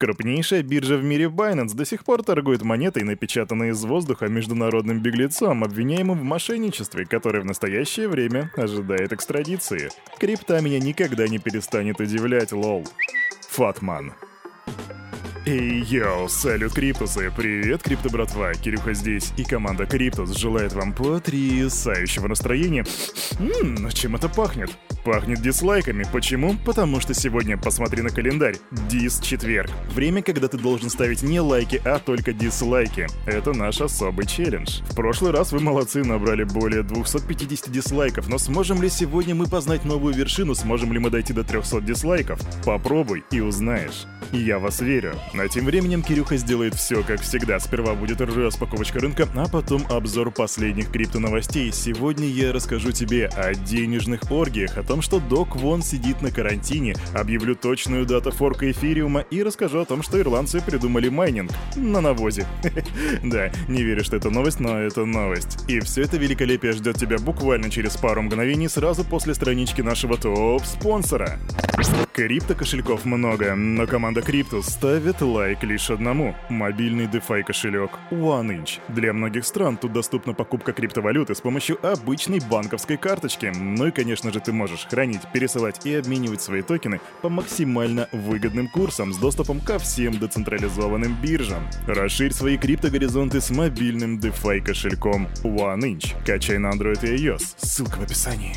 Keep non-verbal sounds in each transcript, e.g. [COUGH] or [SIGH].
Крупнейшая биржа в мире Binance до сих пор торгует монетой, напечатанной из воздуха международным беглецом, обвиняемым в мошенничестве, который в настоящее время ожидает экстрадиции. Крипта меня никогда не перестанет удивлять, lol. FatMan. Эй, yo, салют, Криптусы! Привет, Крипто братва! Кирюха здесь, и команда Криптус желает вам потрясающего настроения. Ммм, чем это пахнет? Пахнет дизлайками. Почему? Потому что сегодня, посмотри на календарь, дис четверг. Время, когда ты должен ставить не лайки, а только дизлайки. Это наш особый челлендж. В прошлый раз вы молодцы, набрали более 250 дизлайков, но сможем ли сегодня мы познать новую вершину, сможем ли мы дойти до 300 дизлайков? Попробуй и узнаешь. Я вас верю. А тем временем Кирюха сделает все, как всегда. Сперва будет распаковочка рынка, а потом обзор последних криптоновостей. Сегодня я расскажу тебе о денежных оргиях, о том, что Док Вон сидит на карантине, объявлю точную дату форка эфириума и расскажу о том, что ирландцы придумали майнинг на навозе. [LAUGHS] Да, не верю, что это новость, но это новость. И все это великолепие ждет тебя буквально через пару мгновений сразу после странички нашего топ-спонсора. Крипто кошельков много, но команда Криптус ставит лайк лишь одному – мобильный DeFi кошелек OneInch. Для многих стран тут доступна покупка криптовалюты с помощью обычной банковской карточки. Ну и, конечно же, ты можешь хранить, пересылать и обменивать свои токены по максимально выгодным курсам с доступом ко всем децентрализованным биржам. Расширь свои криптогоризонты с мобильным DeFi кошельком OneInch. Качай на Android и iOS. Ссылка в описании.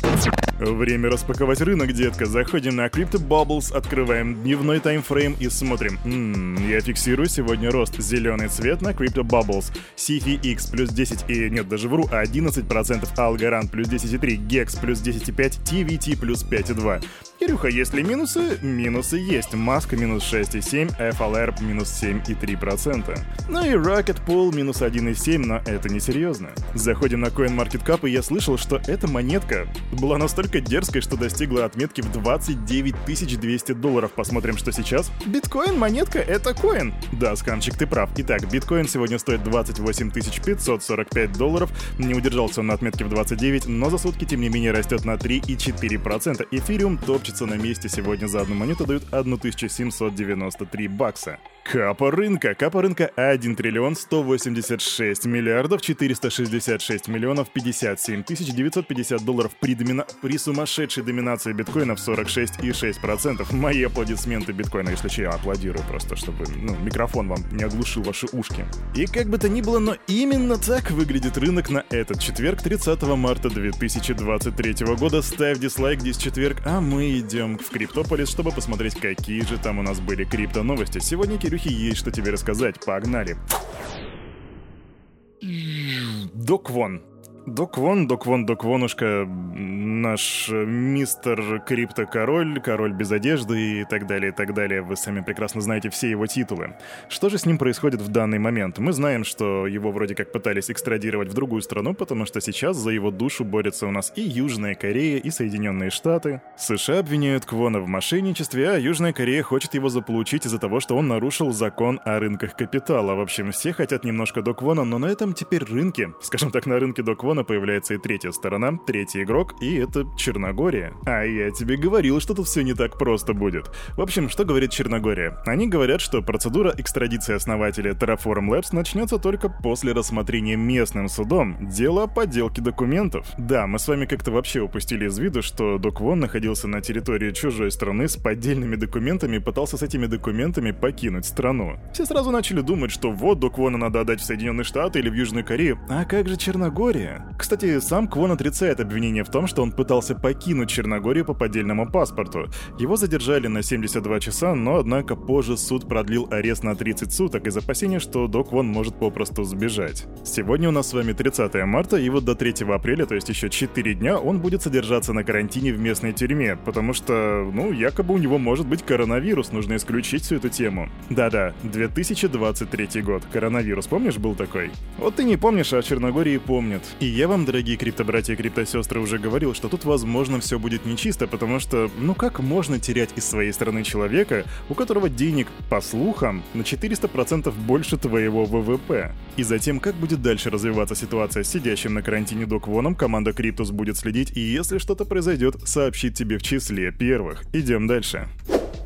Время распаковать рынок, детка. Заходим на Crypto Bubbles, открываем дневной таймфрейм и смотрим. Ммм, я фиксирую сегодня рост. Зеленый цвет на Crypto Bubbles. CFX плюс 10 и... Нет, даже вру, 11%. Algorand плюс 10,3. Gex плюс 10,5. TVT плюс 5,2. Кирюха, есть ли минусы? Минусы есть. Маска минус 6,7, FLR минус 7,3%. Ну и Rocket Pool минус 1,7, но это не серьезно. Заходим на CoinMarketCap, и я слышал, что эта монетка была настолько дерзкой, что достигла отметки в 29 200 долларов. Посмотрим, что сейчас. Биткоин монетка — это коин. Да, сканчик, ты прав. Итак, биткоин сегодня стоит 28 545 долларов. Не удержался он на отметке в 29, но за сутки, тем не менее, растет на 3,4%. Эфириум топчет топчется на месте сегодня за одну монету дают 1793 бакса. Капа рынка. Капа рынка 1 триллион 186 миллиардов 466 миллионов 57 тысяч 950 долларов при, домина... при сумасшедшей доминации биткоина в 46,6%. Мои аплодисменты биткоина, если че, я аплодирую просто, чтобы ну, микрофон вам не оглушил ваши ушки. И как бы то ни было, но именно так выглядит рынок на этот четверг, 30 марта 2023 года. Ставь дизлайк здесь четверг, а мы идем в Криптополис, чтобы посмотреть, какие же там у нас были крипто новости. Сегодня Кирюхе есть что тебе рассказать. Погнали. Док Вон. Док Вон, Док Вон, Док Вонушка, наш мистер Крипто-король, король без одежды и так далее, и так далее. Вы сами прекрасно знаете все его титулы. Что же с ним происходит в данный момент? Мы знаем, что его вроде как пытались экстрадировать в другую страну, потому что сейчас за его душу борются у нас и Южная Корея, и Соединенные Штаты. США обвиняют Квона в мошенничестве, а Южная Корея хочет его заполучить из-за того, что он нарушил закон о рынках капитала. В общем, все хотят немножко Док Вона, но на этом теперь рынке, скажем так, на рынке Док Вона появляется и третья сторона, третий игрок, и это Черногория. А я тебе говорил, что тут все не так просто будет. В общем, что говорит Черногория? Они говорят, что процедура экстрадиции основателя Terraform Labs начнется только после рассмотрения местным судом дела о подделке документов. Да, мы с вами как-то вообще упустили из виду, что Док Вон находился на территории чужой страны с поддельными документами и пытался с этими документами покинуть страну. Все сразу начали думать, что вот Док Вона надо отдать в Соединенные Штаты или в Южную Корею. А как же Черногория? Кстати, сам Квон отрицает обвинение в том, что он пытался покинуть Черногорию по поддельному паспорту. Его задержали на 72 часа, но однако позже суд продлил арест на 30 суток из опасения, что Док Квон может попросту сбежать. Сегодня у нас с вами 30 марта, и вот до 3 апреля, то есть еще 4 дня, он будет содержаться на карантине в местной тюрьме, потому что, ну, якобы у него может быть коронавирус, нужно исключить всю эту тему. Да-да, 2023 год. Коронавирус, помнишь, был такой? Вот ты не помнишь, а Черногории помнят. И я вам, дорогие криптобратья и криптосестры, уже говорил, что тут, возможно, все будет нечисто, потому что, ну как можно терять из своей страны человека, у которого денег, по слухам, на 400% больше твоего ВВП? И затем, как будет дальше развиваться ситуация с сидящим на карантине Доквоном, команда Криптус будет следить, и если что-то произойдет, сообщит тебе в числе первых. Идем дальше.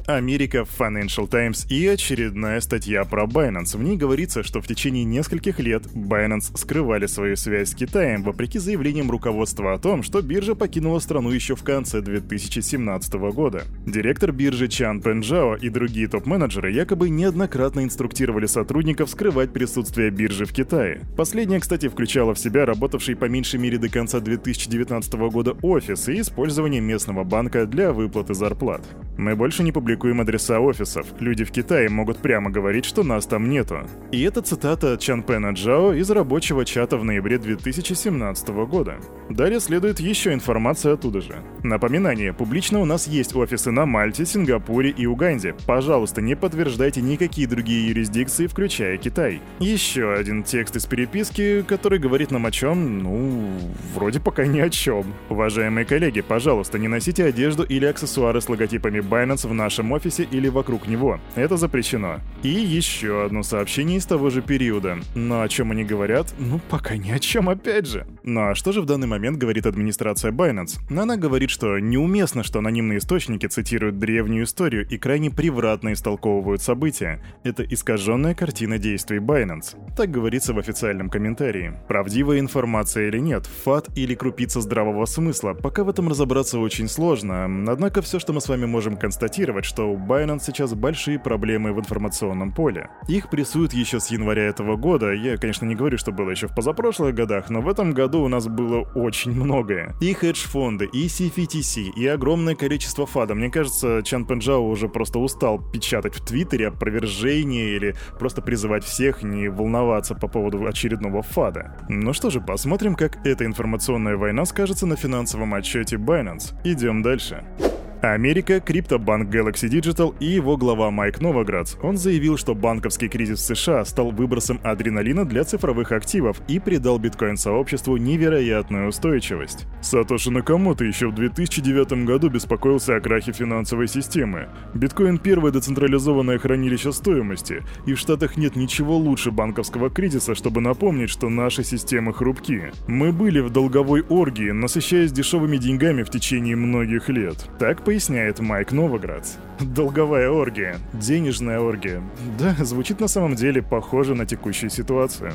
Америка, Financial Times и очередная статья про Binance. В ней говорится, что в течение нескольких лет Binance скрывали свою связь с Китаем, вопреки заявлениям руководства о том, что биржа покинула страну еще в конце 2017 года. Директор биржи Чан Пенджао и другие топ-менеджеры якобы неоднократно инструктировали сотрудников скрывать присутствие биржи в Китае. Последняя, кстати, включала в себя работавший по меньшей мере до конца 2019 года офис и использование местного банка для выплаты зарплат. Мы больше не публикуем адреса офисов. Люди в Китае могут прямо говорить, что нас там нету. И это цитата Чан Пена Джао из рабочего чата в ноябре 2017 года. Далее следует еще информация оттуда же. Напоминание, публично у нас есть офисы на Мальте, Сингапуре и Уганде. Пожалуйста, не подтверждайте никакие другие юрисдикции, включая Китай. Еще один текст из переписки, который говорит нам о чем, ну, вроде пока ни о чем. Уважаемые коллеги, пожалуйста, не носите одежду или аксессуары с логотипами Binance в нашем офисе или вокруг него. Это запрещено. И еще одно сообщение из того же периода. Но о чем они говорят? Ну, пока ни о чем опять же. Ну а что же в данный момент говорит администрация Binance? Она говорит, что неуместно, что анонимные источники цитируют древнюю историю и крайне превратно истолковывают события. Это искаженная картина действий Binance. Так говорится в официальном комментарии. Правдивая информация или нет, фат или крупица здравого смысла, пока в этом разобраться очень сложно. Однако все, что мы с вами можем констатировать, что у Binance сейчас большие проблемы в информационном поле. Их прессуют еще с января этого года. Я, конечно, не говорю, что было еще в позапрошлых годах, но в этом году у нас было очень многое. И хедж-фонды, и CFTC, и огромное количество фада. Мне кажется, Чан Пенджао уже просто устал печатать в Твиттере опровержение или просто призывать всех не волноваться по поводу очередного фада. Ну что же, посмотрим, как эта информационная война скажется на финансовом отчете Binance. Идем дальше. Америка, криптобанк Galaxy Digital и его глава Майк Новоградс. Он заявил, что банковский кризис в США стал выбросом адреналина для цифровых активов и придал биткоин-сообществу невероятную устойчивость. Сатоши Накамото еще в 2009 году беспокоился о крахе финансовой системы. Биткоин — первое децентрализованное хранилище стоимости, и в Штатах нет ничего лучше банковского кризиса, чтобы напомнить, что наши системы хрупки. Мы были в долговой оргии, насыщаясь дешевыми деньгами в течение многих лет. Так поясняет Майк Новоградс. Долговая оргия, денежная оргия. Да, звучит на самом деле похоже на текущую ситуацию.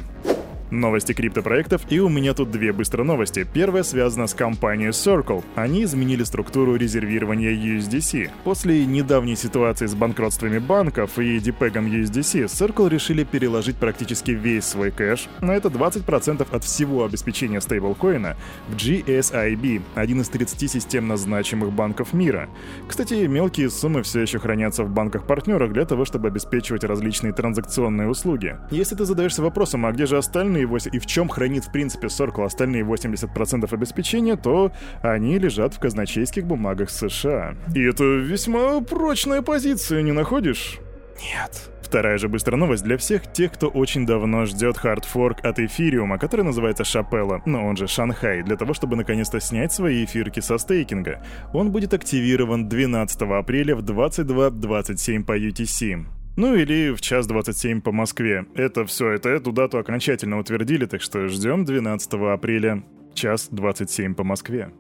Новости криптопроектов, и у меня тут две быстрые новости. Первая связана с компанией Circle. Они изменили структуру резервирования USDC. После недавней ситуации с банкротствами банков и депегом USDC, Circle решили переложить практически весь свой кэш, на это 20% от всего обеспечения стейблкоина, в GSIB, один из 30 системно значимых банков мира. Кстати, мелкие суммы все еще хранятся в банках-партнерах для того, чтобы обеспечивать различные транзакционные услуги. Если ты задаешься вопросом, а где же остальные остальные 8, и в чем хранит в принципе Circle остальные 80% обеспечения, то они лежат в казначейских бумагах США. И это весьма прочная позиция, не находишь? Нет. Вторая же быстрая новость для всех тех, кто очень давно ждет хардфорк от эфириума, который называется Шапелла, но он же Шанхай, для того, чтобы наконец-то снять свои эфирки со стейкинга. Он будет активирован 12 апреля в 22.27 по UTC. Ну или в час 27 по Москве. Это все, это эту дату окончательно утвердили, так что ждем 12 апреля, час 27 по Москве.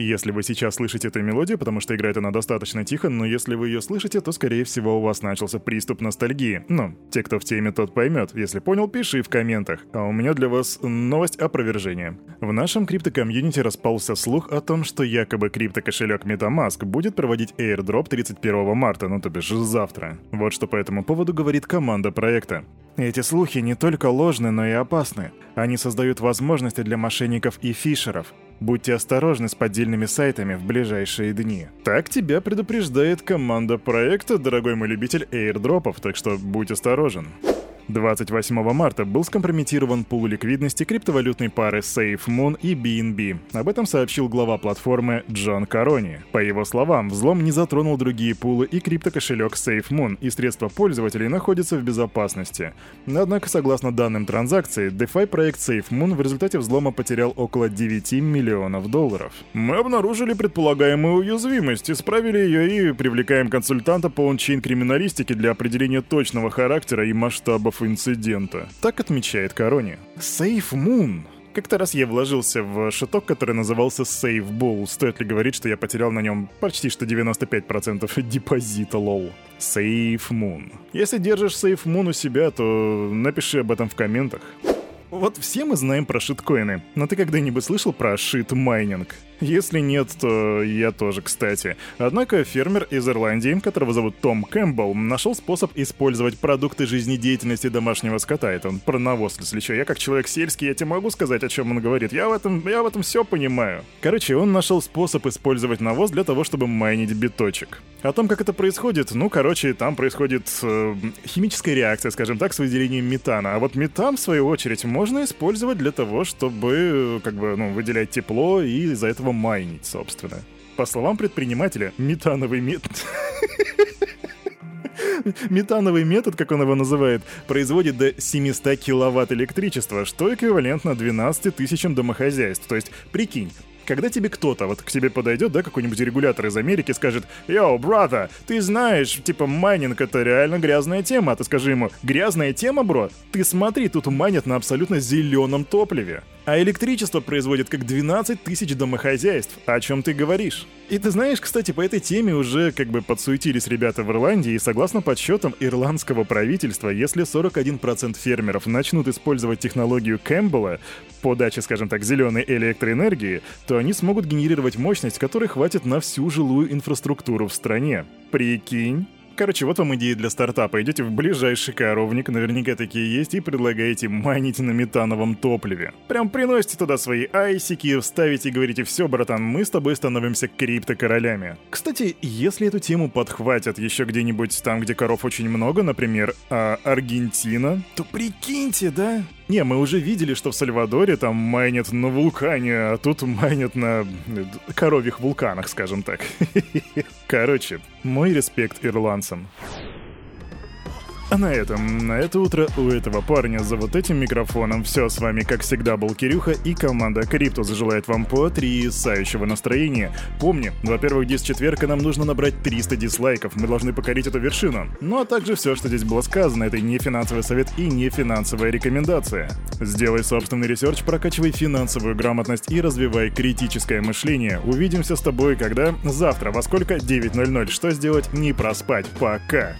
Если вы сейчас слышите эту мелодию, потому что играет она достаточно тихо, но если вы ее слышите, то, скорее всего, у вас начался приступ ностальгии. Ну, те, кто в теме, тот поймет. Если понял, пиши в комментах. А у меня для вас новость опровержения. В нашем криптокомьюнити распался слух о том, что якобы криптокошелек MetaMask будет проводить airdrop 31 марта, ну то бишь завтра. Вот что по этому поводу говорит команда проекта. Эти слухи не только ложны, но и опасны. Они создают возможности для мошенников и фишеров. Будьте осторожны с поддельными сайтами в ближайшие дни. Так тебя предупреждает команда проекта, дорогой мой любитель эйрдропов, так что будь осторожен. 28 марта был скомпрометирован пул ликвидности криптовалютной пары SafeMoon и BNB. Об этом сообщил глава платформы Джон Карони. По его словам, взлом не затронул другие пулы и криптокошелек SafeMoon, и средства пользователей находятся в безопасности. Однако, согласно данным транзакции, DeFi проект SafeMoon в результате взлома потерял около 9 миллионов долларов. Мы обнаружили предполагаемую уязвимость, исправили ее и привлекаем консультанта по ончейн криминалистике для определения точного характера и масштабов инцидента. Так отмечает Корони. Safe Moon Как-то раз я вложился в шиток, который назывался Save Bull. Стоит ли говорить, что я потерял на нем почти что 95% депозита, лол. SafeMoon. Если держишь SafeMoon у себя, то напиши об этом в комментах. Вот все мы знаем про шиткоины, но ты когда-нибудь слышал про shit-mining? Если нет, то я тоже, кстати. Однако фермер из Ирландии, которого зовут Том Кэмпбелл, нашел способ использовать продукты жизнедеятельности домашнего скота. Это он про навоз, если что. Я как человек сельский, я тебе могу сказать, о чем он говорит. Я в этом, я в этом все понимаю. Короче, он нашел способ использовать навоз для того, чтобы майнить биточек. О том, как это происходит, ну, короче, там происходит э, химическая реакция, скажем так, с выделением метана. А вот метан, в свою очередь, можно использовать для того, чтобы, как бы, ну, выделять тепло и из-за этого его майнить, собственно. По словам предпринимателя, метановый метод... [LAUGHS] Метановый метод, как он его называет, производит до 700 киловатт электричества, что эквивалентно 12 тысячам домохозяйств. То есть, прикинь, когда тебе кто-то вот к тебе подойдет, да, какой-нибудь регулятор из Америки, скажет, «Yo, брата, ты знаешь, типа, майнинг — это реально грязная тема», а ты скажи ему, «Грязная тема, bro? Ты смотри, тут майнят на абсолютно зеленом топливе». А электричество производит как 12 тысяч домохозяйств. О чем ты говоришь? И ты знаешь, кстати, по этой теме уже как бы подсуетились ребята в Ирландии, и согласно подсчетам ирландского правительства, если 41% фермеров начнут использовать технологию Кэмпбелла по даче, скажем так, зеленой электроэнергии, то они смогут генерировать мощность, которой хватит на всю жилую инфраструктуру в стране. Прикинь? Короче, вот вам идея для стартапа. Идете в ближайший коровник, наверняка такие есть, и предлагаете майнить на метановом топливе. Прям приносите туда свои айсики, вставите и говорите, все, братан, мы с тобой становимся криптокоролями. Кстати, если эту тему подхватят еще где-нибудь там, где коров очень много, например, а Аргентина, то прикиньте, да? Не, мы уже видели, что в Сальвадоре там майнят на вулкане, а тут майнят на э, коровьих вулканах, скажем так. [LAUGHS] Короче, мой респект ирландцам. А на этом, на это утро у этого парня за вот этим микрофоном все с вами, как всегда, был Кирюха и команда Криптус желает вам потрясающего настроения. Помни, во-первых, здесь четверка нам нужно набрать 300 дизлайков, мы должны покорить эту вершину. Ну а также все, что здесь было сказано, это не финансовый совет и не финансовая рекомендация. Сделай собственный research, прокачивай финансовую грамотность и развивай критическое мышление. Увидимся с тобой, когда завтра, во сколько? 9.00. Что сделать? Не проспать. Пока.